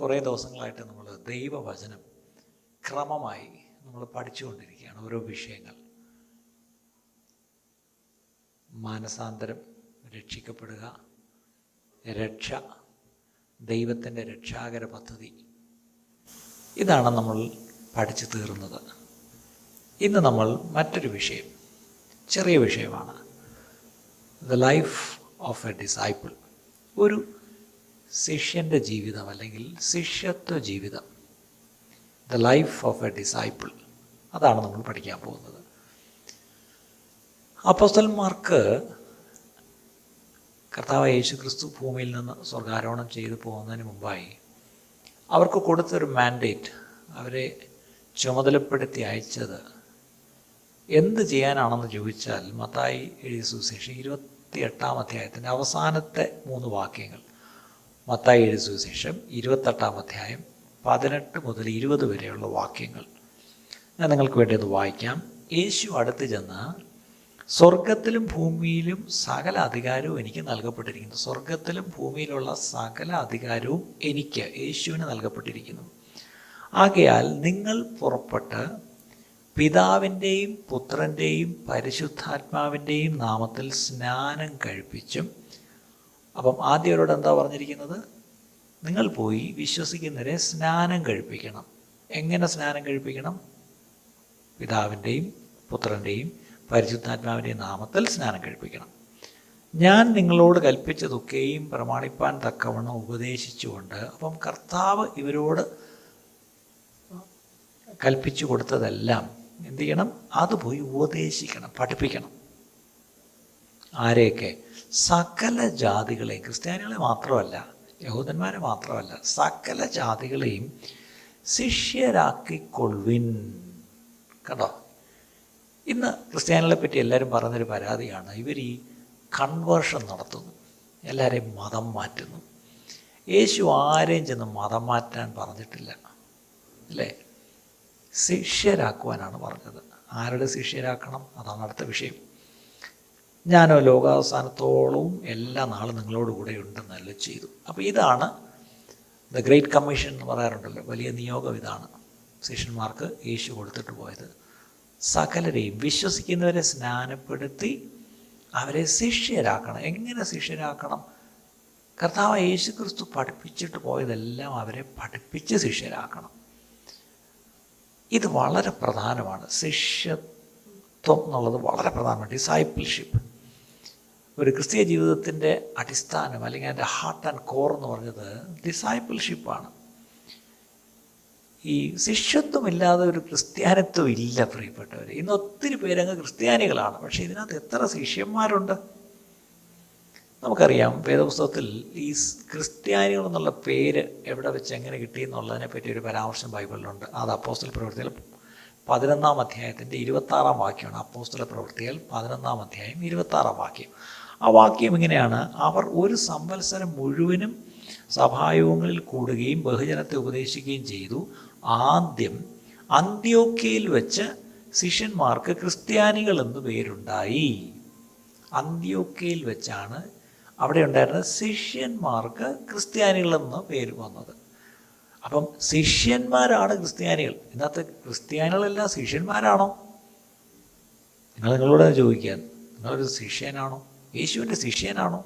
കുറേ ദിവസങ്ങളായിട്ട് നമ്മൾ ദൈവവചനം ക്രമമായി നമ്മൾ പഠിച്ചുകൊണ്ടിരിക്കുകയാണ് ഓരോ വിഷയങ്ങൾ. മാനസാന്തരം രക്ഷിക്കപ്പെടുക രക്ഷ ദൈവത്തിന്റെ രക്ഷാകര പദ്ധതി. ഇതാണ് നമ്മൾ പഠിച്ചു തീർന്നത്. ഇന്ന് നമ്മൾ മറ്റൊരു വിഷയം ചെറിയ വിഷയമാണ്. The life of a disciple ഒരു ശിഷ്യന്റെ ജീവിതം അല്ലെങ്കിൽ ശിഷ്യത്വ ജീവിതം. The life of a disciple അതാണ് നമ്മൾ പഠിക്കാൻ പോകുന്നത്. അപ്പോസ്തലന്മാർക്ക് കർത്താവ് യേശു ക്രിസ്തു ഭൂമിയിൽ നിന്ന് സ്വർഗാരോഹണം ചെയ്തു പോകുന്നതിന് മുമ്പായി അവർക്ക് കൊടുത്തൊരു മാൻഡേറ്റ് അവരെ ചുമതലപ്പെടുത്തി അയച്ചത് എന്ത് ചെയ്യാനാണെന്ന് ചോദിച്ചാൽ മത്തായി എഴുതിയ സുശേഷം ഇരുപത്തി എട്ടാം അധ്യായത്തിന്റെ അവസാനത്തെ മൂന്ന് വാക്യങ്ങൾ. മത്തായി എഴുതിയ സുവിശേഷം ഇരുപത്തെട്ടാം അധ്യായം പതിനെട്ട് മുതൽ ഇരുപത് വരെയുള്ള വാക്യങ്ങൾ. ഞാൻ നിങ്ങൾക്ക് വേണ്ടി അത് വായിക്കാം. യേശു അടുത്ത് ചെന്ന് സ്വർഗത്തിലും ഭൂമിയിലും സകല അധികാരവും എനിക്ക് നൽകപ്പെട്ടിരിക്കുന്നു. സ്വർഗത്തിലും ഭൂമിയിലുള്ള സകല അധികാരവും എനിക്ക് യേശുവിന് നൽകപ്പെട്ടിരിക്കുന്നു. ആകയാൽ നിങ്ങൾ പുറപ്പെട്ട് പിതാവിന്റെയും പുത്രന്റെയും പരിശുദ്ധാത്മാവിന്റെയും നാമത്തിൽ സ്നാനം കഴിപ്പിച്ചും അപ്പം ആദ്യം അവരോട് എന്താ പറഞ്ഞിരിക്കുന്നത്? നിങ്ങൾ പോയി വിശ്വസിക്കുന്നവരെ സ്നാനം കഴിപ്പിക്കണം. എങ്ങനെ സ്നാനം കഴിപ്പിക്കണം? പിതാവിന്റെയും പുത്രന്റെയും പരിശുദ്ധാത്മാവിന്റെയും നാമത്തിൽ സ്നാനം കഴിപ്പിക്കണം. ഞാൻ നിങ്ങളോട് കൽപ്പിച്ചതൊക്കെയും പ്രമാണിപ്പാൻ തക്കവണ്ണം ഉപദേശിച്ചുകൊണ്ട് അപ്പം കർത്താവ് ഇവരോട് കൽപ്പിച്ചു കൊടുത്തതെല്ലാം എന്ത് ചെയ്യണം? അത് പോയി ഉപദേശിക്കണം പഠിപ്പിക്കണം. ആരെയൊക്കെ? സകല ജാതികളെയും ക്രിസ്ത്യാനികളെ മാത്രമല്ല യഹൂദന്മാരെ മാത്രമല്ല സകല ജാതികളെയും ശിഷ്യരാക്കിക്കൊള്ളുവിൻ. കണ്ടോ? ഇന്ന് ക്രിസ്ത്യാനികളെ പറ്റി എല്ലാവരും പറഞ്ഞൊരു പരാതിയാണ്. ഇവർ ഈ കൺവേർഷൻ നടത്തുന്നു. എല്ലാവരെയും മതം മാറ്റുന്നു. യേശു ആരെയും ചെന്ന് മതം മാറ്റാൻ പറഞ്ഞിട്ടില്ല. അല്ലേ? ശിഷ്യരാക്കുവാനാണ് പറഞ്ഞത്. ആരുടെ ശിഷ്യരാക്കണം? അതാണ് അടുത്ത വിഷയം. ഞാനോ ലോകാവസാനത്തോളവും എല്ലാ നാളും നിങ്ങളോട് കൂടെ ഉണ്ടെന്നല്ല ചെയ്തു. അപ്പോൾ ഇതാണ് ദ ഗ്രേറ്റ് കമ്മീഷൻ എന്ന് പറയാറുണ്ടല്ലോ. വലിയ നിയോഗം ഇതാണ്. ശിഷ്യന്മാർക്ക് യേശു കൊടുത്തിട്ട് പോയത്. സകലരെയും വിശ്വസിക്കുന്നവരെ സ്നാനപ്പെടുത്തി അവരെ ശിഷ്യരാക്കണം. എങ്ങനെ ശിഷ്യരാക്കണം? കർത്താവ് യേശു ക്രിസ്തു പഠിപ്പിച്ചിട്ട് പോയതെല്ലാം അവരെ പഠിപ്പിച്ച് ശിഷ്യരാക്കണം. ഇത് വളരെ പ്രധാനമാണ്. ശിഷ്യത്വം എന്നുള്ളത് വളരെ പ്രധാനമാണ്. ഡിസൈപ്പിൾഷിപ്പ് ഒരു ക്രിസ്തീയ ജീവിതത്തിന്റെ അടിസ്ഥാനം അല്ലെങ്കിൽ അതിന്റെ ഹാർട്ട് ആൻഡ് കോർ എന്ന് പറഞ്ഞത് ഡിസൈപ്പിൾഷിപ്പാണ് ഈ ശിഷ്യത്വമില്ലാതെ ഒരു ക്രിസ്ത്യാനിത്വം ഇല്ല പ്രിയപ്പെട്ടവർ ഇന്ന് ഒത്തിരി പേരങ്ങ് ക്രിസ്ത്യാനികളാണ് പക്ഷേ ഇതിനകത്ത് എത്ര ശിഷ്യന്മാരുണ്ട്? നമുക്കറിയാം വേദപുസ്തകത്തിൽ ഈ ക്രിസ്ത്യാനികൾ എന്നുള്ള പേര് എവിടെ വെച്ച് എങ്ങനെ കിട്ടി എന്നുള്ളതിനെ പറ്റി ഒരു പരാമർശം ബൈബിളിലുണ്ട്. അത് അപ്പോസ്റ്റൽ പ്രവൃത്തികൾ പതിനൊന്നാം അധ്യായത്തിന്റെ ഇരുപത്താറാം വാക്യമാണ്. അപ്പോസ്റ്റൽ പ്രവൃത്തികൾ പതിനൊന്നാം അധ്യായം ഇരുപത്താറാം വാക്യം. ആ വാക്യം ഇങ്ങനെയാണ്. അവർ ഒരു സംവത്സരം മുഴുവനും സഭായോഗങ്ങളിൽ കൂടുകയും ബഹുജനത്തെ ഉപദേശിക്കുകയും ചെയ്തു. ആദ്യം അന്ത്യോക്കയിൽ വെച്ച് ശിഷ്യന്മാർക്ക് ക്രിസ്ത്യാനികൾ എന്ന് പേരുണ്ടായി. അന്ത്യോക്കയിൽ വെച്ചാണ് അവിടെ ഉണ്ടായിരുന്ന ശിഷ്യന്മാർക്ക് ക്രിസ്ത്യാനികൾ എന്ന് പേര് വന്നത്. അപ്പം ശിഷ്യന്മാരാണ് ക്രിസ്ത്യാനികൾ. ഇന്നത്തെ ക്രിസ്ത്യാനികളെല്ലാം ശിഷ്യന്മാരാണോ? നിങ്ങൾ നിങ്ങളോട് ചോദിക്കാൻ. നിങ്ങളൊരു ശിഷ്യനാണോ? യേശുവിന്റെ ശിഷ്യനാണോ?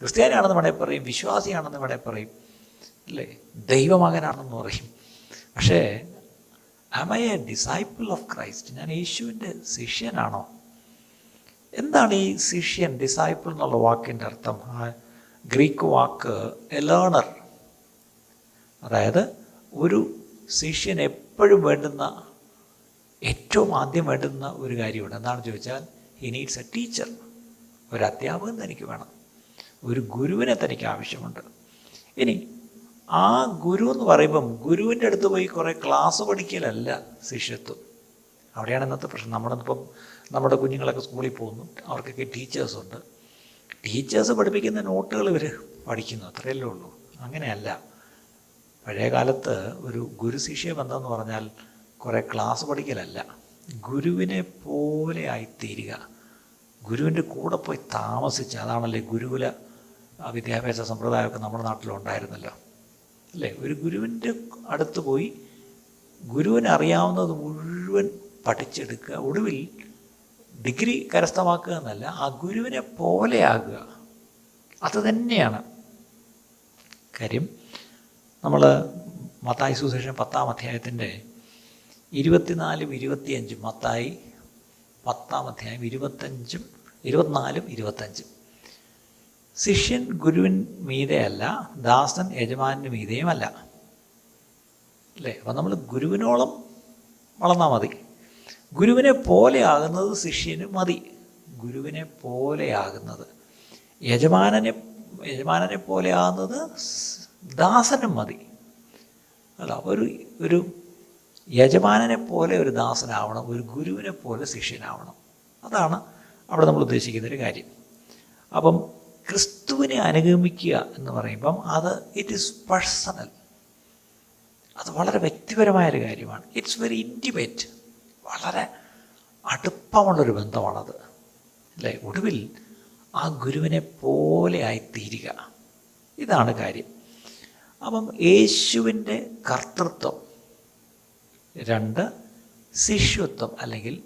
ക്രിസ്ത്യാനിയാണെന്ന് വേണേൽ പറയും വിശ്വാസിയാണെന്ന് വേണേൽ പറയും അല്ലേ? ദൈവമകനാണെന്ന് പറയും. പക്ഷേ am I a disciple of Christ ഞാൻ യേശുവിന്റെ ശിഷ്യനാണോ? എന്താണ് ഈ ശിഷ്യൻ ഡിസൈപ്പിൾ എന്നുള്ള വാക്കിന്റെ അർത്ഥം? ആ ഗ്രീക്ക് വാക്ക് എ ലേണർ അതായത് ഒരു ശിഷ്യൻ എപ്പോഴും വേണ്ടുന്ന ഏറ്റവും ആദ്യം വേണ്ടുന്ന ഒരു കാര്യമുണ്ട് എന്താണെന്ന് ചോദിച്ചാൽ ഹി നീഡ്സ് എ ടീച്ചർ ഒരു അധ്യാപകൻ തനിക്ക് വേണം. ഒരു ഗുരുവിനെ തനിക്ക് ആവശ്യമുണ്ട്. ഇനി ആ ഗുരു എന്ന് പറയുമ്പം ഗുരുവിന്റെ അടുത്ത് പോയി കുറേ ക്ലാസ് പഠിക്കലല്ല ശിഷ്യത്വം. അവിടെയാണ് ഇന്നത്തെ പ്രശ്നം. നമ്മളിപ്പം നമ്മുടെ കുഞ്ഞുങ്ങളൊക്കെ സ്കൂളിൽ പോകുന്നു. അവർക്കൊക്കെ ടീച്ചേഴ്സുണ്ട്. ടീച്ചേഴ്സ് പഠിപ്പിക്കുന്ന നോട്ടുകൾ ഇവർ പഠിക്കുന്നു. അത്രയല്ലേ ഉള്ളൂ. അങ്ങനെയല്ല. പഴയ കാലത്ത് ഒരു ഗുരു ശിഷ്യ ബന്ധം എന്ന് പറഞ്ഞാൽ കുറേ ക്ലാസ് പഠിക്കലല്ല. ഗുരുവിനെ പോലെ ആയിത്തീരുക. ഗുരുവിന്റെ കൂടെ പോയി താമസിച്ച് അതാണല്ലേ ഗുരുകുല വിദ്യാഭ്യാസ സമ്പ്രദായമൊക്കെ നമ്മുടെ നാട്ടിലുണ്ടായിരുന്നല്ലോ. അല്ലേ? ഒരു ഗുരുവിന്റെ അടുത്ത് പോയി ഗുരുവിനറിയാവുന്നത് മുഴുവൻ പഠിച്ചെടുക്കുക. ഒടുവിൽ ഡിഗ്രി കരസ്ഥമാക്കുക എന്നല്ല ആ ഗുരുവിനെ പോലെയാകുക. അത് തന്നെയാണ് കാര്യം. നമ്മൾ മത്തായി സുശേഷൻ പത്താം അധ്യായത്തിന്റെ ഇരുപത്തിനാലും ഇരുപത്തിയഞ്ചും മത്തായി പത്താം അധ്യായം ഇരുപത്തഞ്ചും ഇരുപത്തിനാലും ഇരുപത്തഞ്ചും. ശിഷ്യൻ ഗുരുവിൻ മീതെയല്ല ദാസൻ യജമാനു മീതെയുമല്ല. അല്ലേ? അപ്പം നമ്മൾ ഗുരുവിനോളം വളർന്നാൽ മതി. ഗുരുവിനെ പോലെയാകുന്നത് ശിഷ്യന് മതി. ഗുരുവിനെ പോലെയാകുന്നത്. യജമാനനെ യജമാനനെ പോലെയാകുന്നത് ദാസനും മതി. അല്ല ഒരു ഒരു യജമാനനെ പോലെ ഒരു ദാസനാവണം ഒരു ഗുരുവിനെ പോലെ ശിഷ്യനാവണം. അതാണ് അവിടെ നമ്മൾ ഉദ്ദേശിക്കുന്ന ഒരു കാര്യം. അപ്പം ക്രിസ്തുവിനെ അനുഗമിക്കുക എന്ന് പറയുമ്പം അത് ഇറ്റ് ഈസ് പേഴ്സണൽ അത് വളരെ വ്യക്തിപരമായ ഒരു കാര്യമാണ്. ഇറ്റ്സ് വെരി ഇന്റിമേറ്റ് വളരെ അടുപ്പമുള്ളൊരു ബന്ധമാണത്. അല്ലേ? ഒടുവിൽ ആ ഗുരുവിനെ പോലെ ആയിത്തീരുക. ഇതാണ് കാര്യം. അപ്പം യേശുവിന്റെ കർത്തൃത്വം രണ്ട് ശിഷ്യത്വം അല്ലെങ്കിൽ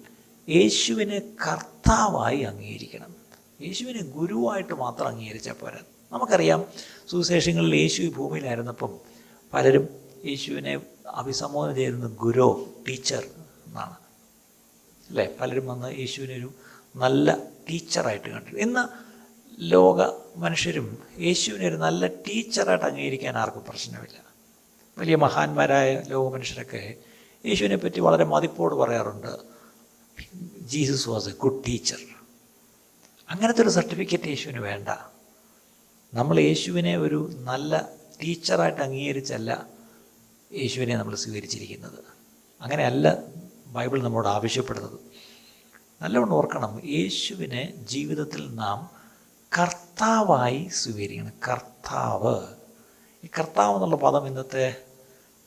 യേശുവിനെ കർത്താവായി അംഗീകരിക്കണം. യേശുവിനെ ഗുരുവായിട്ട് മാത്രം അംഗീകരിച്ചാൽ പോരാ. നമുക്കറിയാം സുവിശേഷങ്ങളിൽ യേശു ഭൂമിയിലായിരുന്നപ്പം പലരും യേശുവിനെ അഭിസംബോധന ചെയ്യുന്നത് ഗുരു ടീച്ചർ എന്നാണ്. അല്ലേ? പലരും വന്ന് യേശുവിനെ ഒരു നല്ല ടീച്ചറായിട്ട് കണ്ടു. ഇന്ന് ലോക മനുഷ്യരും യേശുവിനെ ഒരു നല്ല ടീച്ചറായിട്ട് അംഗീകരിക്കാൻ ആർക്കും പ്രശ്നമില്ല. വലിയ മഹാന്മാരായ ലോക മനുഷ്യരൊക്കെ യേശുവിനെ പറ്റി വളരെ മതിപ്പോട് പറയാറുണ്ട് Jesus was a good teacher അങ്ങനത്തെ ഒരു സർട്ടിഫിക്കറ്റ് യേശുവിന് വേണ്ട. നമ്മൾ യേശുവിനെ ഒരു നല്ല ടീച്ചറായിട്ട് അംഗീകരിച്ചല്ല യേശുവിനെ നമ്മൾ സ്വീകരിച്ചിരിക്കുന്നത്. അങ്ങനെയല്ല ബൈബിൾ നമ്മോട് ആവശ്യപ്പെടുന്നത്. നല്ലവണ്ണം ഓർക്കണം യേശുവിനെ ജീവിതത്തിൽ നാം കർത്താവായി സ്വീകരിക്കണം. കർത്താവ്. ഈ കർത്താവ് എന്നുള്ള പദം ഇന്നത്തെ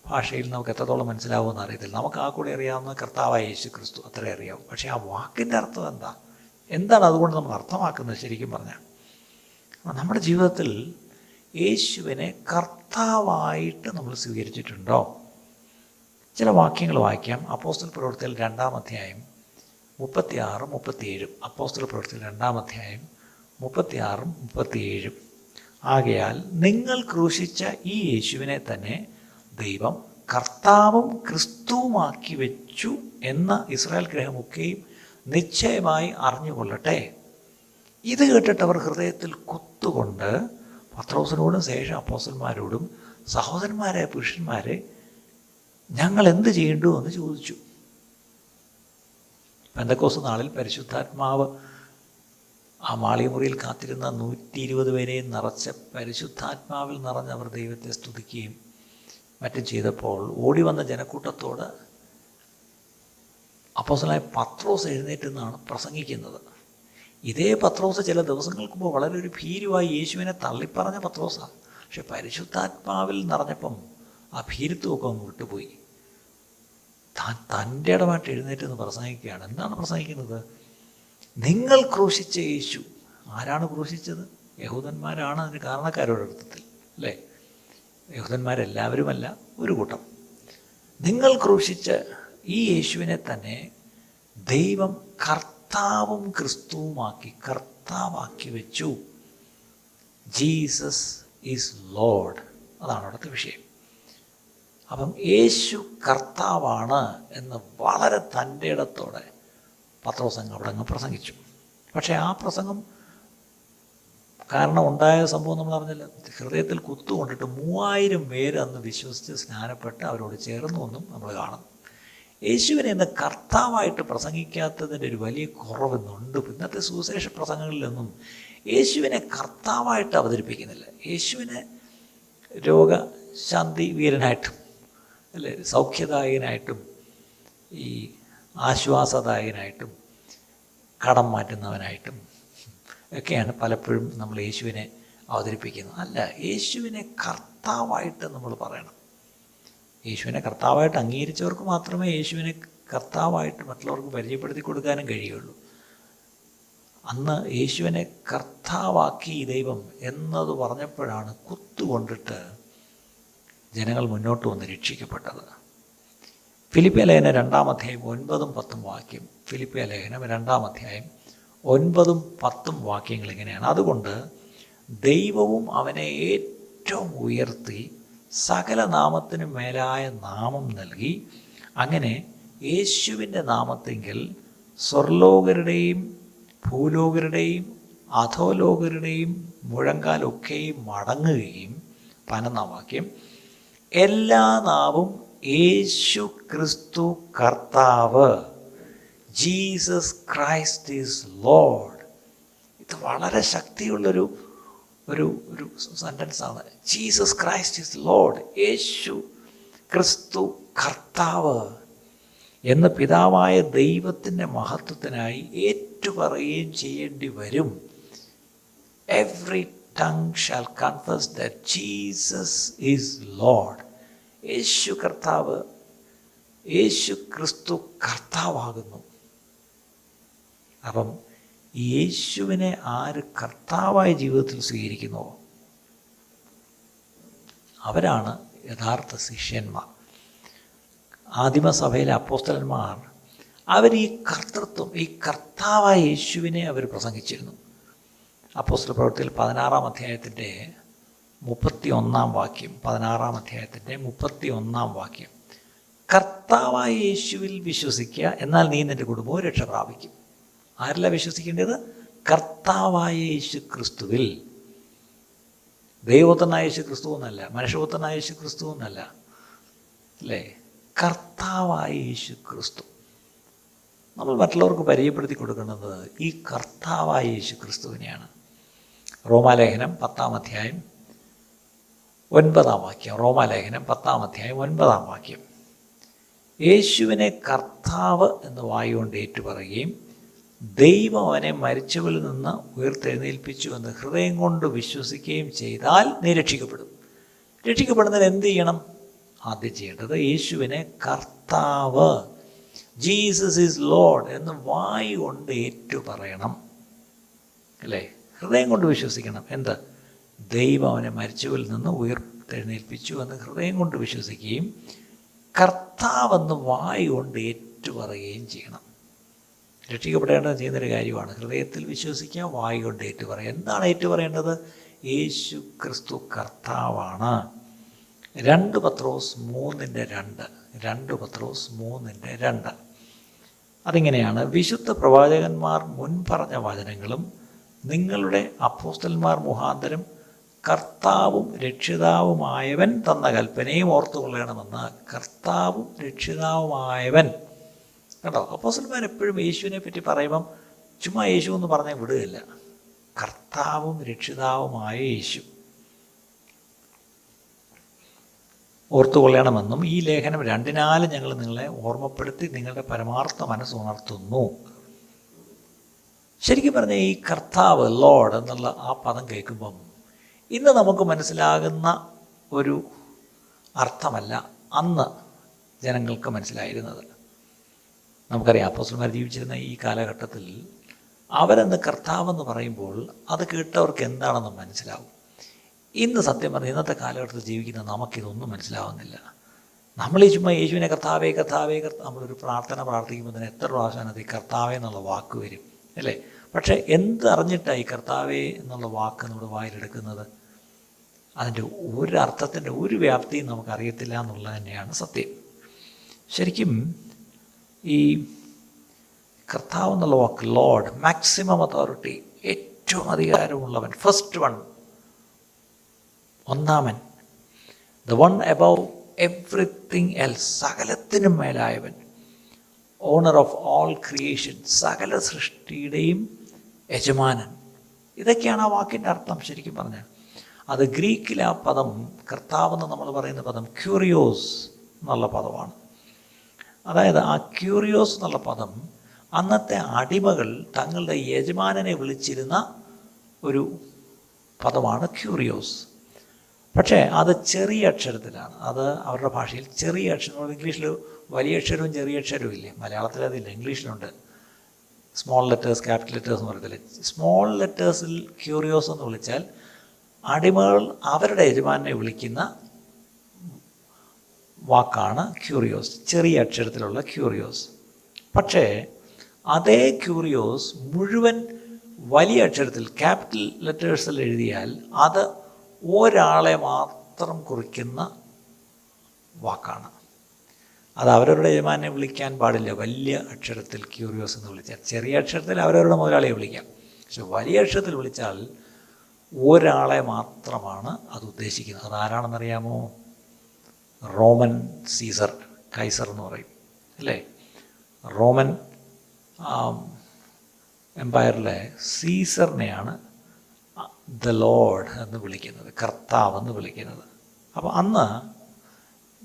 ഭാഷയിൽ നമുക്ക് എത്രത്തോളം മനസ്സിലാവുമെന്ന് അറിയത്തില്ല. നമുക്ക് ആ കൂടെ അറിയാവുന്ന കർത്താവായ യേശു ക്രിസ്തു അത്രേ അറിയാവും. പക്ഷേ ആ വാക്കിന്റെ അർത്ഥം എന്താ? എന്താണ് അതുകൊണ്ട് നമ്മൾ അർത്ഥമാക്കുന്നത് ശരിക്കും പറഞ്ഞാൽ? നമ്മുടെ ജീവിതത്തിൽ യേശുവിനെ കർത്താവായിട്ട് നമ്മൾ സ്വീകരിച്ചിട്ടുണ്ടോ? ചില വാക്യങ്ങൾ വായിക്കാം. അപ്പോസ്റ്റൽ പ്രവൃത്തിയിൽ രണ്ടാം അധ്യായം മുപ്പത്തിയാറും മുപ്പത്തിയേഴും. അപ്പോസ്റ്റൽ പ്രവൃത്തിയിൽ രണ്ടാം അധ്യായം മുപ്പത്തിയാറും മുപ്പത്തിയേഴും. ആകയാൽ നിങ്ങൾ ക്രൂശിച്ച ഈ യേശുവിനെ തന്നെ ദൈവം കർത്താവും ക്രിസ്തുവുമാക്കി വെച്ചു എന്ന ഇസ്രായേൽ ഗ്രഹമൊക്കെയും നിശ്ചയമായി അറിഞ്ഞുകൊള്ളട്ടെ. ഇത് കേട്ടിട്ട് അവർ ഹൃദയത്തിൽ കുത്തുകൊണ്ട് പത്രോസിനോടും ശേഷം അപ്പോസന്മാരോടും സഹോദരന്മാരായ പുരുഷന്മാരെ ഞങ്ങൾ എന്ത് ചെയ്യേണ്ടു? എന്ന് ചോദിച്ചു. പെന്തക്കോസ് നാളിൽ പരിശുദ്ധാത്മാവ് ആ മാളികമുറിയിൽ കാത്തിരുന്ന നൂറ്റി ഇരുപത് പേരെയും നിറച്ച പരിശുദ്ധാത്മാവിൽ നിറഞ്ഞവർ ദൈവത്തെ സ്തുതിക്കുകയും മറ്റും ചെയ്തപ്പോൾ ഓടി വന്ന ജനക്കൂട്ടത്തോട് അപ്പോസലായ പത്രോസ് എഴുന്നേറ്റ് നിന്നാണ് പ്രസംഗിക്കുന്നത്. ഇതേ പത്രോസ് ചില ദിവസങ്ങൾക്ക് മുമ്പ് വളരെ ഒരു ഭീരുവായി യേശുവിനെ തള്ളിപ്പറഞ്ഞ പത്രോസാണ് പക്ഷെ പരിശുദ്ധാത്മാവിൽ നിറഞ്ഞപ്പം ആ ഭീരുത്വമൊക്കെ അങ്ങ് വിട്ടുപോയി. താൻ തന്റെ ഇടമായിട്ട് എഴുന്നേറ്റ് നിന്ന് പ്രസംഗിക്കുകയാണ്. എന്താണ് പ്രസംഗിക്കുന്നത്? നിങ്ങൾ ക്രൂശിച്ച യേശു. ആരാണ് ക്രൂശിച്ചത്? യഹൂദന്മാരാണ് അതിന് കാരണക്കാരോടത്തിൽ അല്ലേ? യഹൂദന്മാരെല്ലാവരുമല്ല ഒരു കൂട്ടം. നിങ്ങൾ ക്രൂശിച്ച് ഈ യേശുവിനെ തന്നെ ദൈവം കർത്താവും ക്രിസ്തുവുമാക്കി കർത്താവാക്കി വെച്ചു. Jesus is lord. അതാണ് അവിടുത്തെ വിഷയം. അപ്പം യേശു കർത്താവാണ് എന്ന് വളരെ തന്റെ ഇടത്തോടെ പത്രോസംഘം അവിടെ അങ്ങ് പ്രസംഗിച്ചു. പക്ഷേ ആ പ്രസംഗം കാരണം ഉണ്ടായ സംഭവം നമ്മൾ അറിഞ്ഞില്ല. ഹൃദയത്തിൽ കുത്തുകൊണ്ടിട്ട് മൂവായിരം പേര് അന്ന് വിശ്വസിച്ച് സ്നാനപ്പെട്ട് അവരോട് ചേർന്നു എന്നും നമ്മൾ കാണുന്നു. യേശുവിനെ ഇന്ന് കർത്താവായിട്ട് പ്രസംഗിക്കാത്തതിന്റെ ഒരു വലിയ കുറവെന്നുണ്ട്. ഇന്നത്തെ സുവിശേഷ പ്രസംഗങ്ങളിലൊന്നും യേശുവിനെ കർത്താവായിട്ട് അവതരിപ്പിക്കുന്നില്ല. യേശുവിനെ രോഗശാന്തി വീരനായിട്ടും അല്ലേ സൗഖ്യദായകനായിട്ടും ഈ ആശ്വാസദായകനായിട്ടും കടം മാറ്റുന്നവനായിട്ടും ഒക്കെയാണ് പലപ്പോഴും നമ്മൾ യേശുവിനെ അവതരിപ്പിക്കുന്നത്. അല്ല യേശുവിനെ കർത്താവായിട്ട് നമ്മൾ പറയണം. യേശുവിനെ കർത്താവായിട്ട് അംഗീകരിച്ചവർക്ക് മാത്രമേ യേശുവിനെ കർത്താവായിട്ട് മറ്റുള്ളവർക്ക് പരിചയപ്പെടുത്തി കൊടുക്കാനും കഴിയുള്ളൂ. അന്ന് യേശുവിനെ കർത്താവാക്കി ദൈവം എന്നത് പറഞ്ഞപ്പോഴാണ് കുത്തുകൊണ്ടിട്ട് ജനങ്ങൾ മുന്നോട്ട് വന്ന് രക്ഷിക്കപ്പെട്ടത്. ഫിലിപ്പിയ ലേഖനം രണ്ടാം അധ്യായം ഒൻപതും പത്തും വാക്യം. ഫിലിപ്പിയ ലേഖനം രണ്ടാം അധ്യായം ഒൻപതും പത്തും വാക്യങ്ങൾ ഇങ്ങനെയാണ്. അതുകൊണ്ട് ദൈവവും അവനെ ഏറ്റവും ഉയർത്തി സകല നാമത്തിനും മേലായ നാമം നൽകി അങ്ങനെ യേശുവിന്റെ നാമത്തെങ്കിൽ സ്വർലോകരുടെയും ഭൂലോകരുടെയും അധോലോകരുടെയും മുഴങ്കാലൊക്കെയും മടങ്ങുകയും പനന്ന വാക്യം എല്ലാ നാവും യേശു ക്രിസ്തു കർത്താവ്. ജീസസ് ക്രൈസ്റ്റ് ഈസ് ലോഡ് ഇത് വളരെ ശക്തിയുള്ളൊരു ഒരു ഒരു സെന്റൻസാണ് ജീസസ് ക്രൈസ്റ്റ് ഈസ് ലോഡ് യേശു ക്രിസ്തു കർത്താവ് എന്ന പിതാവായ ദൈവത്തിന്റെ മഹത്വത്തിനായി ഏറ്റുപറയുകയും ചെയ്യേണ്ടി വരും. Every tongue shall confess the Jesus is lord യേശു കർത്താവ് യേശു ക്രിസ്തു കർത്താവാകുന്നു. അപ്പം യേശുവിനെ ആര് കർത്താവായ ജീവിതത്തിൽ സ്വീകരിക്കുന്നുവോ അവരാണ് യഥാർത്ഥ ശിഷ്യന്മാർ. ആദിമസഭയിലെ അപ്പോസ്തലന്മാർ അവർ ഈ കർത്തൃത്വം ഈ കർത്താവായ യേശുവിനെ അവർ പ്രസംഗിച്ചിരുന്നു. അപ്പോസ്റ്റൽ പ്രവൃത്തിയിൽ പതിനാറാം അധ്യായത്തിന്റെ മുപ്പത്തി ഒന്നാം വാക്യം പതിനാറാം അധ്യായത്തിന്റെ മുപ്പത്തി ഒന്നാം വാക്യം. കർത്താവായ യേശുവിൽ വിശ്വസിക്കുക എന്നാൽ നീ നിന്റെ കുടുംബവും രക്ഷ പ്രാപിക്കും ആരല്ല വിശ്വസിക്കേണ്ടത്? കർത്താവായ യേശു ക്രിസ്തുവിൽ ദൈവത്തനായ യേശു ക്രിസ്തു എന്നല്ല മനുഷ്യപുത്രനായ യേശു ക്രിസ്തു എന്നല്ല. അല്ലേ? കർത്താവായ യേശു ക്രിസ്തു നമ്മൾ മറ്റുള്ളവർക്ക് പരിചയപ്പെടുത്തി കൊടുക്കുന്നത് ഈ കർത്താവായ യേശു ക്രിസ്തുവിനെയാണ് റോമാലേഖനം പത്താം അധ്യായം ഒൻപതാം വാക്യം. റോമാലേഖനം പത്താം അധ്യായം ഒൻപതാം വാക്യം. യേശുവിനെ കർത്താവ് എന്ന് വായുകൊണ്ട് ഏറ്റുപറയുകയും ദൈവം അവനെ മരിച്ചവരിൽ നിന്ന് ഉയർത്തെഴുന്നേൽപ്പിച്ചു എന്ന് ഹൃദയം കൊണ്ട് വിശ്വസിക്കുകയും ചെയ്താൽ നീ രക്ഷിക്കപ്പെടും. രക്ഷിക്കപ്പെടുന്നതിന് എന്ത് ചെയ്യണം? ആദ്യം ചെയ്യേണ്ടത് യേശുവിനെ കർത്താവ് ജീസസ് ഈസ് ലോഡ് എന്ന് വായു കൊണ്ട് ഏറ്റു പറയണം അല്ലേ? ഹൃദയം കൊണ്ട് വിശ്വസിക്കണം. എന്ത്? ദൈവം അവനെ മരിച്ചവരിൽ നിന്ന് ഉയർത്തെഴുന്നേൽപ്പിച്ചു എന്ന് ഹൃദയം കൊണ്ട് വിശ്വസിക്കുകയും കർത്താവെന്ന് വായു കൊണ്ട് ഏറ്റുപറയുകയും ചെയ്യണം. രക്ഷിക്കപ്പെടേണ്ടത് ചെയ്യുന്നൊരു കാര്യമാണ്. ഹൃദയത്തിൽ വിശ്വസിക്കുക വായു കൊണ്ട് ഏറ്റുപറയുക എന്താണ് ഏറ്റുപറയേണ്ടത്? യേശു ക്രിസ്തു കർത്താവാണ്. രണ്ട് പത്രോസ് മൂന്നിന്റെ രണ്ട്. രണ്ട് പത്രോസ് മൂന്നിന്റെ രണ്ട്. അതിങ്ങനെയാണ്. വിശുദ്ധ പ്രവാചകന്മാർ മുൻ പറഞ്ഞ വചനങ്ങളും നിങ്ങളുടെ അപ്പോസ്റ്റന്മാർ മുഖാന്തരം കർത്താവും രക്ഷിതാവുമായവൻ തന്ന കൽപ്പനയും ഓർത്തുകൊള്ളണമെന്ന് കർത്താവും രക്ഷിതാവുമായവൻ കേട്ടോ അപ്പോസന്മാർ എപ്പോഴും യേശുവിനെ പറ്റി പറയുമ്പം ചുമ്മാ യേശു എന്ന് പറഞ്ഞാൽ വിടുകയില്ല. കർത്താവും രക്ഷിതാവുമായ യേശു. ഓർത്തുകൊള്ളണമെന്നും ഈ ലേഖനം രണ്ടിനാലും ഞങ്ങൾ നിങ്ങളെ ഓർമ്മപ്പെടുത്തി നിങ്ങളുടെ പരമാർത്ഥ മനസ്സ് ഉണർത്തുന്നു. ശരിക്കും പറഞ്ഞാൽ ഈ കർത്താവ് ലോഡ് എന്നുള്ള ആ പദം കേൾക്കുമ്പം ഇന്ന് നമുക്ക് മനസ്സിലാകുന്ന ഒരു അർത്ഥമല്ല അന്ന് ജനങ്ങൾക്ക് മനസ്സിലായിരുന്നത്. നമുക്കറിയാം അപ്പോസ്റ്റന്മാർ ജീവിച്ചിരുന്ന ഈ കാലഘട്ടത്തിൽ അവരെന്ന് കർത്താവെന്ന് പറയുമ്പോൾ അത് കേട്ടവർക്ക് എന്താണെന്ന് മനസ്സിലാവും. ഇന്ന് സത്യം പറഞ്ഞ ഇന്നത്തെ കാലഘട്ടത്തിൽ ജീവിക്കുന്ന നമുക്കിതൊന്നും മനസ്സിലാവുന്നില്ല. നമ്മൾ ഈ ചുമ്മാ യേശുവിനെ കർത്താവേ കർത്താവേ കർത്ത നമ്മളൊരു പ്രാർത്ഥന പ്രാർത്ഥിക്കുമ്പോൾ തന്നെ എത്ര പ്രാവശ്യം അത് കർത്താവേ എന്നുള്ള വാക്ക് വരും അല്ലേ? പക്ഷേ എന്ത് അറിഞ്ഞിട്ടാണ് ഈ കർത്താവേ എന്നുള്ള വാക്ക് നമ്മുടെ വായിലെടുക്കുന്നത്? അതിന്റെ ഒരു അർത്ഥത്തിന്റെ ഒരു വ്യാപ്തിയും നമുക്കറിയത്തില്ല എന്നുള്ളത് തന്നെയാണ് സത്യം. ശരിക്കും ഈ കർത്താവ് എന്നുള്ള വാക്ക് ലോഡ് മാക്സിമം അതോറിറ്റി ഏറ്റവും അധികാരമുള്ളവൻ ഫസ്റ്റ് വൺ ഒന്നാമൻ ദ വൺ എബവ് എവ്രിത്തിങ് എൽ സകലത്തിനും മേലായവൻ ഓണർ ഓഫ് ഓൾ ക്രിയേഷൻ സകല സൃഷ്ടിയുടെയും യജമാനൻ. ഇതൊക്കെയാണ് ആ വാക്കിന്റെ അർത്ഥം ശരിക്കും പറഞ്ഞാൽ. അത് ഗ്രീക്കിൽ ആ പദം കർത്താവെന്ന് നമ്മൾ പറയുന്ന പദം ക്യൂറിയോസ് എന്നുള്ള പദമാണ്. അതായത് ആ ക്യൂറിയോസ് എന്നുള്ള പദം അന്നത്തെ അടിമകൾ തങ്ങളുടെ യജമാനനെ വിളിച്ചിരുന്ന ഒരു പദമാണ് ക്യൂറിയോസ്. പക്ഷേ അത് ചെറിയ അക്ഷരത്തിലാണ്. അത് അവരുടെ ഭാഷയിൽ ചെറിയ അക്ഷരം ഇംഗ്ലീഷിൽ വലിയ അക്ഷരവും ചെറിയ അക്ഷരവും ഇല്ലേ? മലയാളത്തിൽ അതില്ല. ഇംഗ്ലീഷിലുണ്ട്. സ്മോൾ ലെറ്റേഴ്സ് ക്യാപിറ്റൽ ലെറ്റേഴ്സ് എന്ന് പറയത്തില്ല? സ്മോൾ ലെറ്റേഴ്സിൽ ക്യൂറിയോസ് എന്ന് വിളിച്ചാൽ അടിമകൾ അവരുടെ യജമാനെ വിളിക്കുന്ന വാക്കാണ് ക്യൂറിയോസ് ചെറിയ അക്ഷരത്തിലുള്ള ക്യൂറിയോസ് പക്ഷേ അതേ ക്യൂറിയോസ് മുഴുവൻ വലിയ അക്ഷരത്തിൽ ക്യാപിറ്റൽ ലെറ്റേഴ്സിൽ എഴുതിയാൽ അത് ഒരാളെ മാത്രം കുറിക്കുന്ന വാക്കാണ്. അത് അവരവരുടെ യജമാനെ വിളിക്കാൻ പാടില്ല. വലിയ അക്ഷരത്തിൽ ക്യൂറിയോസ് എന്ന് വിളിച്ചാൽ ചെറിയ അക്ഷരത്തിൽ അവരവരുടെ മുതലാളിയെ വിളിക്കാം. പക്ഷെ വലിയ അക്ഷരത്തിൽ വിളിച്ചാൽ ഒരാളെ മാത്രമാണ് അത് ഉദ്ദേശിക്കുന്നത്. അത് ആരാണെന്നറിയാമോ റോമൻ സീസർ കൈസർ എന്ന് പറയും അല്ലേ? റോമൻ എംപയറിലെ സീസറിനെയാണ് ദ ലോഡ് എന്ന് വിളിക്കുന്നത് കർത്താവ് എന്ന് വിളിക്കുന്നത്. അപ്പോൾ അന്ന്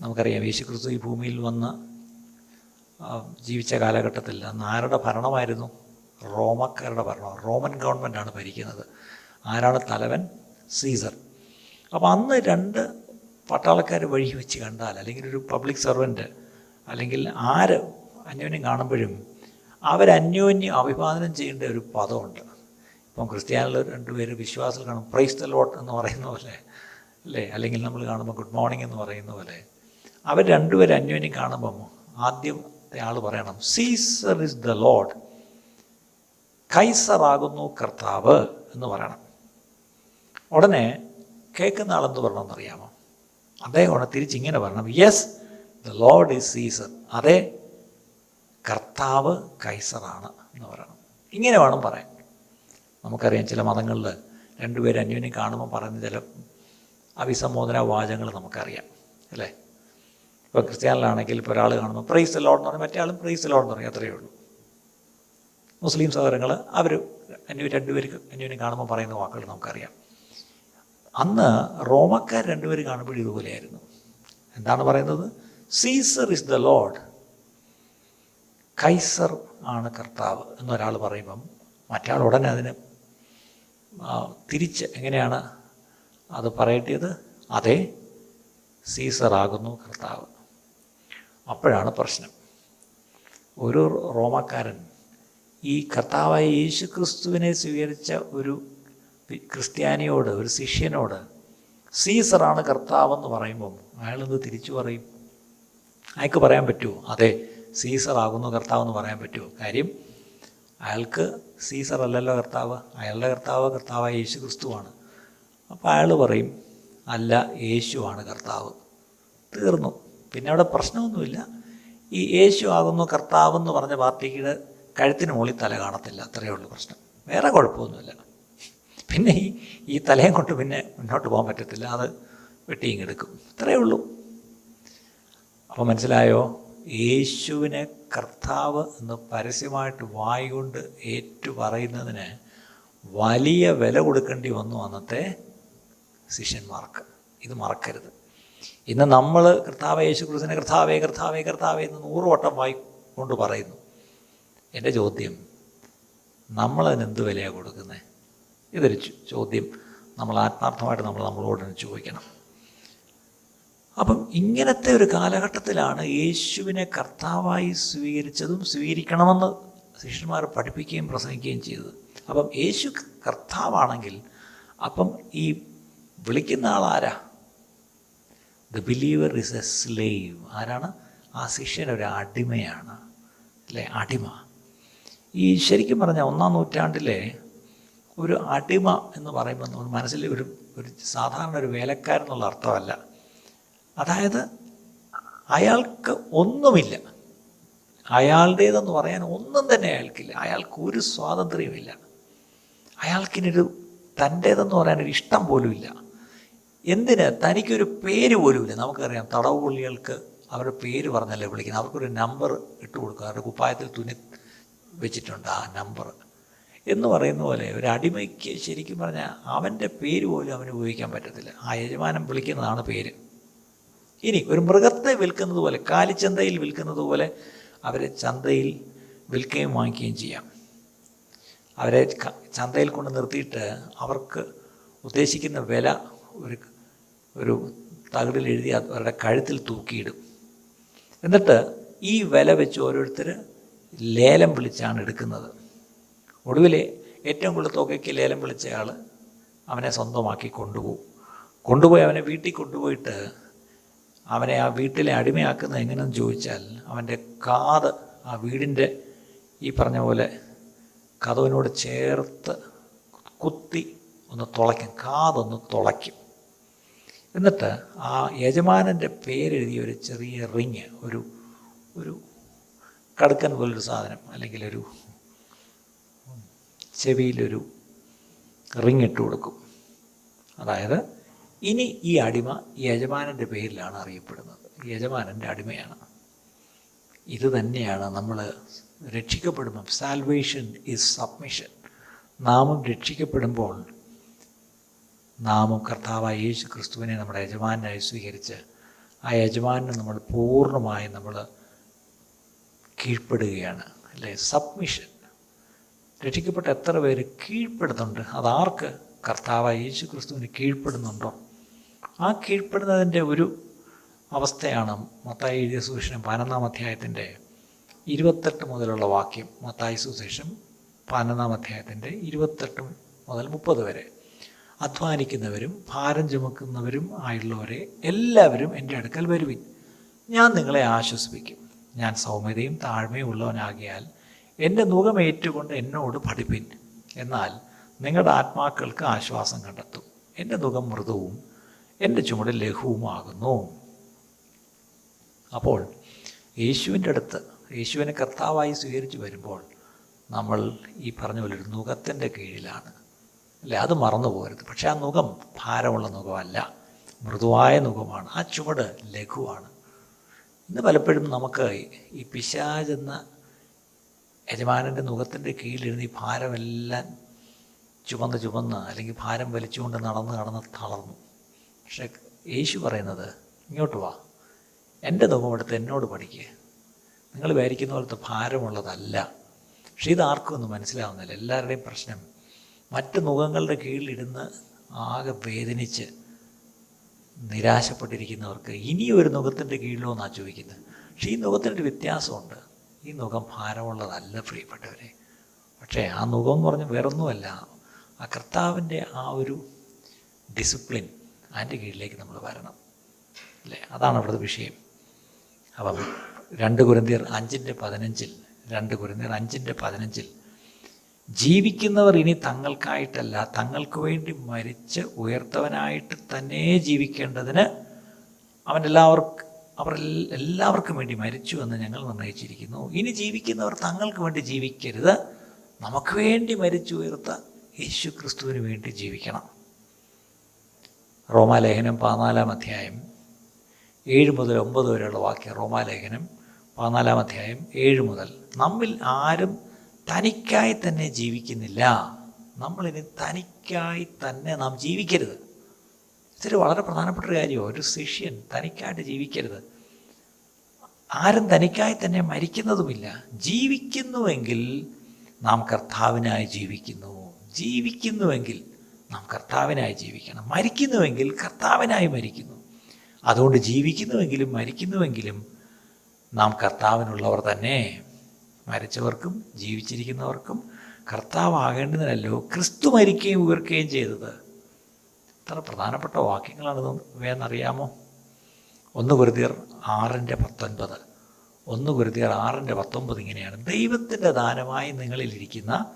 നമുക്കറിയാം യേശുക്രിസ്തു ഈ ഭൂമിയിൽ വന്ന് ജീവിച്ച കാലഘട്ടത്തിൽ അന്ന് ആരുടെ ഭരണമായിരുന്നു? റോമക്കാരുടെ ഭരണം റോമൻ ഗവൺമെന്റാണ് ഭരിക്കുന്നത്. ആരാണ് തലവൻ? സീസർ. അപ്പോൾ അന്ന് രണ്ട് പട്ടാളക്കാർ വഴി വെച്ച് കണ്ടാൽ അല്ലെങ്കിൽ ഒരു പബ്ലിക് സർവന്റ് അല്ലെങ്കിൽ ആര് അന്യോന്യം കാണുമ്പോഴും അവരന്യോന്യം അഭിവാദനം ചെയ്യേണ്ട ഒരു പദമുണ്ട്. ഇപ്പം ക്രിസ്ത്യാനികൾ രണ്ടുപേര് വിശ്വാസത്തിൽ കാണും. പ്രൈസ് ദ ലോട്ട് എന്ന് പറയുന്ന പോലെ അല്ലേ? അല്ലെങ്കിൽ നമ്മൾ കാണുമ്പോൾ ഗുഡ് മോർണിംഗ് എന്ന് പറയുന്ന പോലെ. അവർ രണ്ടുപേരും അന്യോന്യം കാണുമ്പം ആദ്യം ആൾ പറയണം സീസർ ഇസ് ദ ലോഡ് കൈസറാകുന്നു കർത്താവ് എന്ന് പറയണം. ഉടനെ കേൾക്കുന്ന ആളെന്ത് പറയണമെന്നറിയാമോ? അദ്ദേഹമാണ് തിരിച്ചിങ്ങനെ പറയണം yes the lord is Caesar അതെ കർത്താവ് കൈസറാണ് എന്ന് പറയണം. ഇങ്ങനെ വേണം പറയാൻ. നമുക്കറിയാം ചില മതങ്ങളിൽ രണ്ടുപേരും അന്യോന്യം കാണുമ്പോൾ പറയുന്ന ചില അഭിസംബോധന വാചകങ്ങൾ നമുക്കറിയാം. അല്ലേ? ഇപ്പോൾ ക്രിസ്ത്യാനിലാണെങ്കിൽ ഇപ്പോൾ ഒരാൾ കാണുമ്പോൾ പ്രൈസ് ലോഡ് എന്ന് പറയും മറ്റേ ആളും പ്രൈസ് ലോഡ് എന്ന് പറയും. അത്രയേ ഉള്ളൂ. മുസ്ലിം സഹോദരങ്ങൾ അവർ അന്യ രണ്ടുപേർക്ക് അന്യോന്യം കാണുമ്പോൾ പറയുന്ന വാക്കുകൾ നമുക്കറിയാം. അന്ന് റോമക്കാർ രണ്ടുപേരും കാണുമ്പോൾ ഇതുപോലെയായിരുന്നു. എന്താണ് പറയുന്നത്? Caesar is the lord. Kaiser ആണ് കർത്താവ് എന്നൊരാൾ പറയുമ്പം മറ്റാൾ ഉടനെ അതിന് തിരിച്ച് എങ്ങനെയാണ് അത് പറയേണ്ടത്? അതെ സീസർ ആകുന്നു കർത്താവ്. അപ്പോഴാണ് പ്രശ്നം. ഒരു റോമക്കാരൻ ഈ കർത്താവായ യേശു ക്രിസ്തുവിനെ സ്വീകരിച്ച ഒരു ക്രിസ്ത്യാനിയോട് ഒരു ശിഷ്യനോട് സീസറാണ് കർത്താവെന്ന് പറയുമ്പം അയാളെന്ത് തിരിച്ചു പറയും? അയാൾക്ക് പറയാൻ പറ്റുമോ? അതെ സീസറാകുന്നു കർത്താവെന്ന് പറയാൻ പറ്റുമോ? കാര്യം അയാൾക്ക് സീസർ അല്ലല്ലോ കർത്താവ്. അയാളുടെ കർത്താവ് കർത്താവായ യേശു ക്രിസ്തുവാണ് അപ്പോൾ അയാൾ പറയും അല്ല യേശുവാണ് കർത്താവ്. തീർന്നു. പിന്നെ അവിടെ പ്രശ്നമൊന്നുമില്ല. ഈ യേശു ആകുന്നു കർത്താവ് എന്ന് പറഞ്ഞ പാർട്ടിയുടെ കഴുത്തിന് മുകളിൽ തല കാണത്തില്ല. അത്രയേ ഉള്ളൂ പ്രശ്നം. വേറെ കുഴപ്പമൊന്നുമില്ല. പിന്നെ ഈ ഈ തലയും കൊണ്ട് പിന്നെ മുന്നോട്ട് പോകാൻ പറ്റത്തില്ല. അത് വെട്ടിയും എടുക്കും ഇത്രയേ ഉള്ളൂ. അപ്പോൾ മനസ്സിലായോ? യേശുവിനെ കർത്താവ് എന്ന് പരസ്യമായിട്ട് വായുകൊണ്ട് ഏറ്റു പറയുന്നതിന് വലിയ വില കൊടുക്കേണ്ടി വന്നു അന്നത്തെ ശിഷ്യന്മാർക്ക്. ഇത് മറക്കരുത്. ഇന്ന് നമ്മൾ കർത്താവ് യേശു ക്രിസ്തുവിനെ കർത്താവേ കർത്താവേ കർത്താവേ എന്ന് നൂറ് വട്ടം വായിക്കൊണ്ട് പറയുന്നു. എന്റെ ചോദ്യം നമ്മളതിന് എന്ത് വിലയാണ് കൊടുക്കുന്നത് ഇതൊരു ചോദ്യം. നമ്മൾ ആത്മാർത്ഥമായിട്ട് നമ്മൾ നമ്മളോട് ചോദിക്കണം. അപ്പം ഇങ്ങനത്തെ ഒരു കാലഘട്ടത്തിലാണ് യേശുവിനെ കർത്താവായി സ്വീകരിച്ചതും സ്വീകരിക്കണമെന്ന് ശിഷ്യന്മാർ പഠിപ്പിക്കുകയും പ്രസംഗിക്കുകയും ചെയ്തത്. അപ്പം യേശു കർത്താവാണെങ്കിൽ അപ്പം ഈ വിളിക്കുന്ന ആളാരാ the believer is a slave ആരാണ്? ആ ശിഷ്യൻ ഒരു അടിമയാണ്. അല്ലേ? അടിമ. ഈ ശരിക്കും പറഞ്ഞാൽ ഒന്നാം നൂറ്റാണ്ടിലെ ഒരു അടിമ എന്ന് പറയുമ്പോൾ നമ്മൾ മനസ്സിൽ ഒരു ഒരു സാധാരണ ഒരു വേലക്കാരൻ എന്നുള്ള അർത്ഥമല്ല. അതായത് അയാൾക്ക് ഒന്നുമില്ല. അയാളുടേതെന്ന് പറയാൻ ഒന്നും തന്നെ അയാൾക്കില്ല. അയാൾക്ക് ഒരു സ്വാതന്ത്ര്യമില്ല അയാൾക്കിനൊരു തന്റേതെന്ന് പറയാനൊരു ഇഷ്ടം പോലുമില്ല. എന്തിന്? തനിക്കൊരു പേര് പോലുമില്ല. നമുക്കറിയാം തടവ് പുള്ളികൾക്ക് അവരുടെ പേര് പറഞ്ഞല്ലേ വിളിക്കുന്നത്. അവർക്കൊരു നമ്പർ ഇട്ട് കൊടുക്കുക അവരുടെ കുപ്പായത്തിൽ തുന്നി വെച്ചിട്ടുണ്ട് ആ നമ്പർ. എന്ന് പറയുന്ന പോലെ ഒരു അടിമയ്ക്ക് ശരിക്കും പറഞ്ഞാൽ അവന്റെ പേര് പോലും അവന് ഉപയോഗിക്കാൻ പറ്റത്തില്ല. ആ യജമാനം വിളിക്കുന്നതാണ് പേര്. ഇനി ഒരു മൃഗത്തെ വിൽക്കുന്നത് പോലെ കാലിച്ചന്തയിൽ വിൽക്കുന്നത് പോലെ അവരെ ചന്തയിൽ വിൽക്കുകയും വാങ്ങിക്കുകയും ചെയ്യാം. അവരെ ചന്തയിൽ കൊണ്ട് നിർത്തിയിട്ട് അവർക്ക് ഉദ്ദേശിക്കുന്ന വില ഒരു ഒരു തകിടിൽ എഴുതി അവരുടെ കഴുത്തിൽ തൂക്കിയിടും. എന്നിട്ട് ഈ വില വെച്ച് ഓരോരുത്തർ ലേലം വിളിച്ചാണ് എടുക്കുന്നത്. ഒടുവിൽ ഏറ്റവും കൂടുതൽ തുകയ്ക്ക് ലേലം വിളിച്ചയാൾ അവനെ സ്വന്തമാക്കി കൊണ്ടുപോകും. കൊണ്ടുപോയി അവനെ വീട്ടിൽ കൊണ്ടുപോയിട്ട് അവനെ ആ വീട്ടിലെ അടിമയാക്കുന്ന എങ്ങനെയെന്ന് ചോദിച്ചാൽ അവന്റെ കാത് ആ വീടിന്റെ ഈ പറഞ്ഞ പോലെ കഥവിനോട് ചേർത്ത് കുത്തി ഒന്ന് തുളയ്ക്കും. കാതൊന്ന് തുളയ്ക്കും. എന്നിട്ട് ആ യജമാനന്റെ പേരെഴുതിയ ഒരു ചെറിയ റിങ് ഒരു ഒരു കടുക്കൻ പോലൊരു സാധനം അല്ലെങ്കിൽ ഒരു ചെവിയിലൊരു റിങ് ഇട്ട് കൊടുക്കും. അതായത് ഇനി ഈ അടിമ യജമാനന്റെ പേരിലാണ് അറിയപ്പെടുന്നത്. യജമാനന്റെ അടിമയാണ്. ഇത് തന്നെയാണ് നമ്മൾ രക്ഷിക്കപ്പെടുമ്പം സാൽവേഷൻ ഈസ് സബ്മിഷൻ നാമും രക്ഷിക്കപ്പെടുമ്പോൾ നാമും കർത്താവായ യേശു ക്രിസ്തുവിനെ നമ്മുടെ യജമാനായി സ്വീകരിച്ച് ആ യജമാനെ നമ്മൾ പൂർണമായും നമ്മൾ കീഴ്പ്പെടുകയാണ്. അല്ലേ? സബ്മിഷൻ രക്ഷിക്കപ്പെട്ട എത്ര പേര് കീഴ്പ്പെടുന്നുണ്ട്? അതാർക്ക് കർത്താവായ യേശു ക്രിസ്തുവിന് കീഴ്പ്പെടുന്നുണ്ടോ? ആ കീഴ്പ്പെടുന്നതിന്റെ ഒരു അവസ്ഥയാണ് മത്തായി എഴുതിയ സുവിശേഷം പതിനൊന്നാം അധ്യായത്തിന്റെ ഇരുപത്തെട്ട് മുതലുള്ള വാക്യം. മത്തായി സുവിശേഷം പതിനൊന്നാം അധ്യായത്തിന്റെ ഇരുപത്തെട്ട് മുതൽ മുപ്പത് വരെ. അധ്വാനിക്കുന്നവരും ഭാരം ചുമക്കുന്നവരും ആയുള്ളവരെ എല്ലാവരും എന്റെ അടുക്കൽ വരുവിൻ. ഞാൻ നിങ്ങളെ ആശ്വസിപ്പിക്കും. ഞാൻ സൗമ്യതയും താഴ്മയും ഉള്ളവനാകിയാൽ എന്റെ മുഖം ഏറ്റുകൊണ്ട് എന്നോട് പഠിപ്പിൻ. എന്നാൽ നിങ്ങളുടെ ആത്മാക്കൾക്ക് ആശ്വാസം കണ്ടെത്തും. എന്റെ മുഖം മൃദുവും എന്റെ ചുമട് ലഘുവുമാകുന്നു. അപ്പോൾ യേശുവിന്റെ അടുത്ത് യേശുവിനെ കർത്താവായി സ്വീകരിച്ച് വരുമ്പോൾ നമ്മൾ ഈ പറഞ്ഞ പോലെ ഒരു നുഖത്തിന്റെ കീഴിലാണ്. അല്ലേ അത് മറന്നു പോകരുത്. പക്ഷേ ആ നുഖം ഭാരമുള്ള നുഖമല്ല മൃദുവായ നുഖമാണ് ആ ചുവട് ലഘുവാണ്. ഇന്ന് പലപ്പോഴും നമുക്ക് ഈ പിശാചെന്ന യജമാനന്റെ മുഖത്തിന്റെ കീഴിലിരുന്ന് ഈ ഭാരമെല്ലാം ചുമന്ന് ചുമന്ന് അല്ലെങ്കിൽ ഭാരം വലിച്ചുകൊണ്ട് നടന്ന് നടന്ന് തളർന്നു. പക്ഷേ യേശു പറയുന്നത് ഇങ്ങോട്ട് വാ. എന്റെ നുഖം എടുത്ത് എന്നോട് പഠിക്കുക നിങ്ങൾ വിചാരിക്കുന്ന പോലത്തെ ഭാരമുള്ളതല്ല. പക്ഷേ ഇത് ആർക്കും ഒന്നും മനസ്സിലാവുന്നില്ല. എല്ലാവരുടെയും പ്രശ്നം മറ്റ് മുഖങ്ങളുടെ കീഴിലിരുന്ന് ആകെ വേദനിച്ച് നിരാശപ്പെട്ടിരിക്കുന്നവർക്ക് ഇനിയൊരു ഒരു മുഖത്തിന്റെ കീഴിലോ എന്നാണ് ചോദിക്കുന്നത്? പക്ഷേ ഈ മുഖത്തിനൊരു വ്യത്യാസമുണ്ട്. ഈ മുഖം ഭാരമുള്ളതല്ല പ്രിയപ്പെട്ടവരെ. പക്ഷേ ആ മുഖം എന്ന് പറഞ്ഞാൽ വേറൊന്നുമല്ല. ആ കർത്താവിന്റെ ആ ഒരു ഡിസിപ്ലിൻ അതിന്റെ കീഴിലേക്ക് നമ്മൾ വരണം. അല്ലേ? അതാണ് അവിടുത്തെ വിഷയം. അപ്പം രണ്ട് കുരന്തിയർ അഞ്ചിന്റെ പതിനഞ്ചിൽ രണ്ട് കുരന്തിയർ അഞ്ചിന്റെ പതിനഞ്ചിൽ ജീവിക്കുന്നവർ ഇനി തങ്ങൾക്കായിട്ടല്ല തങ്ങൾക്ക് വേണ്ടി മരിച്ച് ഉയർത്തവനായിട്ട് തന്നെ ജീവിക്കേണ്ടതിന് അവൻ എല്ലാവർക്കും അവർ എല്ലാവർക്കും വേണ്ടി മരിച്ചു എന്ന് ഞങ്ങൾ നിർണയിച്ചിരിക്കുന്നു. ഇനി ജീവിക്കുന്നവർ തങ്ങൾക്ക് വേണ്ടി ജീവിക്കരുത്. നമുക്ക് വേണ്ടി മരിച്ചു ഉയർത്ത യേശു ക്രിസ്തുവിന് വേണ്ടി ജീവിക്കണം. റോമാലേഖനം പതിനാലാം അധ്യായം ഏഴ് മുതൽ ഒമ്പത് വരെയുള്ള വാക്യം റോമാലേഖനം പതിനാലാം അധ്യായം ഏഴ് മുതൽ. നമ്മിൽ ആരും തനിക്കായി തന്നെ ജീവിക്കുന്നില്ല. നമ്മളിനി തനിക്കായി തന്നെ നാം ജീവിക്കരുത്. ഇതൊരു വളരെ പ്രധാനപ്പെട്ട ഒരു കാര്യമാണ് ഒരു ശിഷ്യൻ തനിക്കായിട്ട് ജീവിക്കരുത്. ആരും തനിക്കായി തന്നെ മരിക്കുന്നതുമില്ല. ജീവിക്കുന്നുവെങ്കിൽ നാം കർത്താവിനായി ജീവിക്കുന്നു. ജീവിക്കുന്നുവെങ്കിൽ നാം കർത്താവിനായി ജീവിക്കണം. മരിക്കുന്നുവെങ്കിൽ കർത്താവിനായി മരിക്കുന്നു. അതുകൊണ്ട് ജീവിക്കുന്നുവെങ്കിലും മരിക്കുന്നുവെങ്കിലും നാം കർത്താവിനുള്ളവർ തന്നെ. മരിച്ചവർക്കും ജീവിച്ചിരിക്കുന്നവർക്കും കർത്താവാകേണ്ടതിനല്ലോ ക്രിസ്തു മരിക്കുകയും ഉയർക്കുകയും ചെയ്തത്. എത്ര പ്രധാനപ്പെട്ട വാക്യങ്ങളാണിത് വേന്നറിയാമോ ഒന്ന് കുരുതിയർ ആറിന്റെ പത്തൊൻപത്. ഒന്ന് കുരുതിയർ ആറിന്റെ പത്തൊമ്പത് ഇങ്ങനെയാണ്. ദൈവത്തിന്റെ ദാനമായി നിങ്ങളിലിരിക്കുന്ന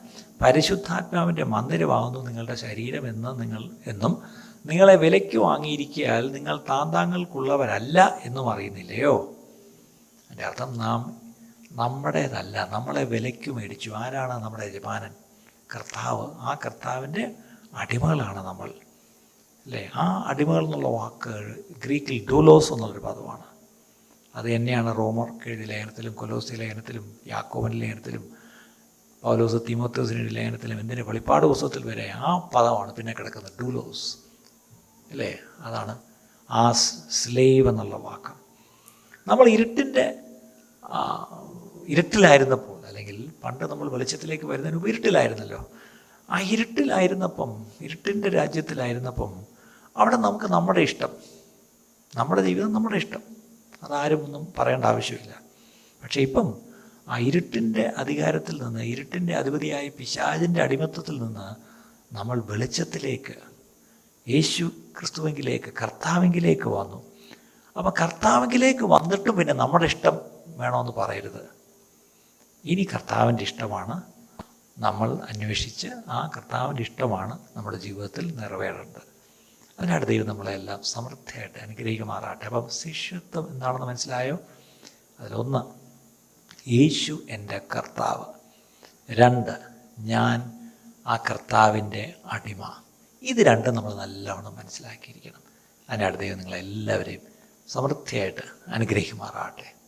പരിശുദ്ധാത്മാവിന്റെ മന്ദിരമാകുന്നു നിങ്ങളുടെ ശരീരം എന്ന് നിങ്ങൾ എന്നും നിങ്ങളെ വിലയ്ക്ക് വാങ്ങിയിരിക്കിയാൽ നിങ്ങൾ താന്താങ്ങൾക്കുള്ളവരല്ല എന്നും അറിയുന്നില്ലയോ? അതിന്റെ അർത്ഥം നാം നമ്മുടേതല്ല നമ്മളെ വിലയ്ക്ക് മേടിച്ചു. ആരാണ് നമ്മുടെ യജമാനൻ? കർത്താവ്. ആ കർത്താവിന്റെ അടിമകളാണ് നമ്മൾ. അല്ലേ? ആ അടിമകൾ എന്നുള്ള വാക്ക് ഗ്രീക്കിൽ ഡൂലോസ് എന്നുള്ളൊരു പദമാണ്. അത് തന്നെയാണ് റോമർ എഴുതിയ ലേഖനത്തിലും കൊലോസി ലേഖനത്തിലും യാക്കോവൻ ലേഖനത്തിലും പൗലോസ് തിമോത്തോസിന്റെ ലേഖനത്തിലും എന്തിന്റെ വെളിപ്പാട് പുസ്തകത്തിൽ വരെ ആ പദമാണ് പിന്നെ കിടക്കുന്നത് ഡൂലോസ് അല്ലേ? അതാണ് ആ സ്ലേവ് എന്നുള്ള വാക്ക്. നമ്മൾ ഇരുട്ടിന്റെ ഇരുട്ടിലായിരുന്നപ്പോൾ അല്ലെങ്കിൽ പണ്ട് നമ്മൾ വെളിച്ചത്തിലേക്ക് വരുന്നതിന് ഇരുട്ടിലായിരുന്നല്ലോ. ആ ഇരുട്ടിലായിരുന്നപ്പം ഇരുട്ടിന്റെ രാജ്യത്തിലായിരുന്നപ്പം അവിടെ നമുക്ക് നമ്മുടെ ഇഷ്ടം. നമ്മുടെ ജീവിതം നമ്മുടെ ഇഷ്ടം. അതാരും ഒന്നും പറയേണ്ട ആവശ്യമില്ല. പക്ഷേ ഇപ്പം ആ ഇരുട്ടിന്റെ അധികാരത്തിൽ നിന്ന് ഇരുട്ടിന്റെ അധിപതിയായ പിശാചിന്റെ അടിമത്വത്തിൽ നിന്ന് നമ്മൾ വെളിച്ചത്തിലേക്ക് യേശു ക്രിസ്തുവെങ്കിലേക്ക് കർത്താവെങ്കിലേക്ക് വന്നു. അപ്പം കർത്താവെങ്കിലേക്ക് വന്നിട്ടും പിന്നെ നമ്മുടെ ഇഷ്ടം വേണമെന്ന് പറയരുത്. ഇനി കർത്താവിന്റെ ഇഷ്ടമാണ് നമ്മൾ അന്വേഷിച്ച് ആ കർത്താവിന്റെ ഇഷ്ടമാണ് നമ്മുടെ ജീവിതത്തിൽ നിറവേറേണ്ടത്. അതിനായിട്ട് ദൈവം നമ്മളെല്ലാം സമൃദ്ധിയായിട്ട് അനുഗ്രഹിക്കുമാറാട്ടെ അപ്പം ശിഷ്യത്വം എന്താണെന്ന് മനസ്സിലായോ? അതിലൊന്ന് യേശു എന്റെ കർത്താവ്. രണ്ട് ഞാൻ ആ കർത്താവിന്റെ അടിമ. ഇത് രണ്ടും നമ്മൾ നല്ലവണ്ണം മനസ്സിലാക്കിയിരിക്കണം. അതിനായിട്ട് ദൈവം നിങ്ങളെല്ലാവരെയും സമൃദ്ധിയായിട്ട് അനുഗ്രഹിക്കുമാറാട്ടെ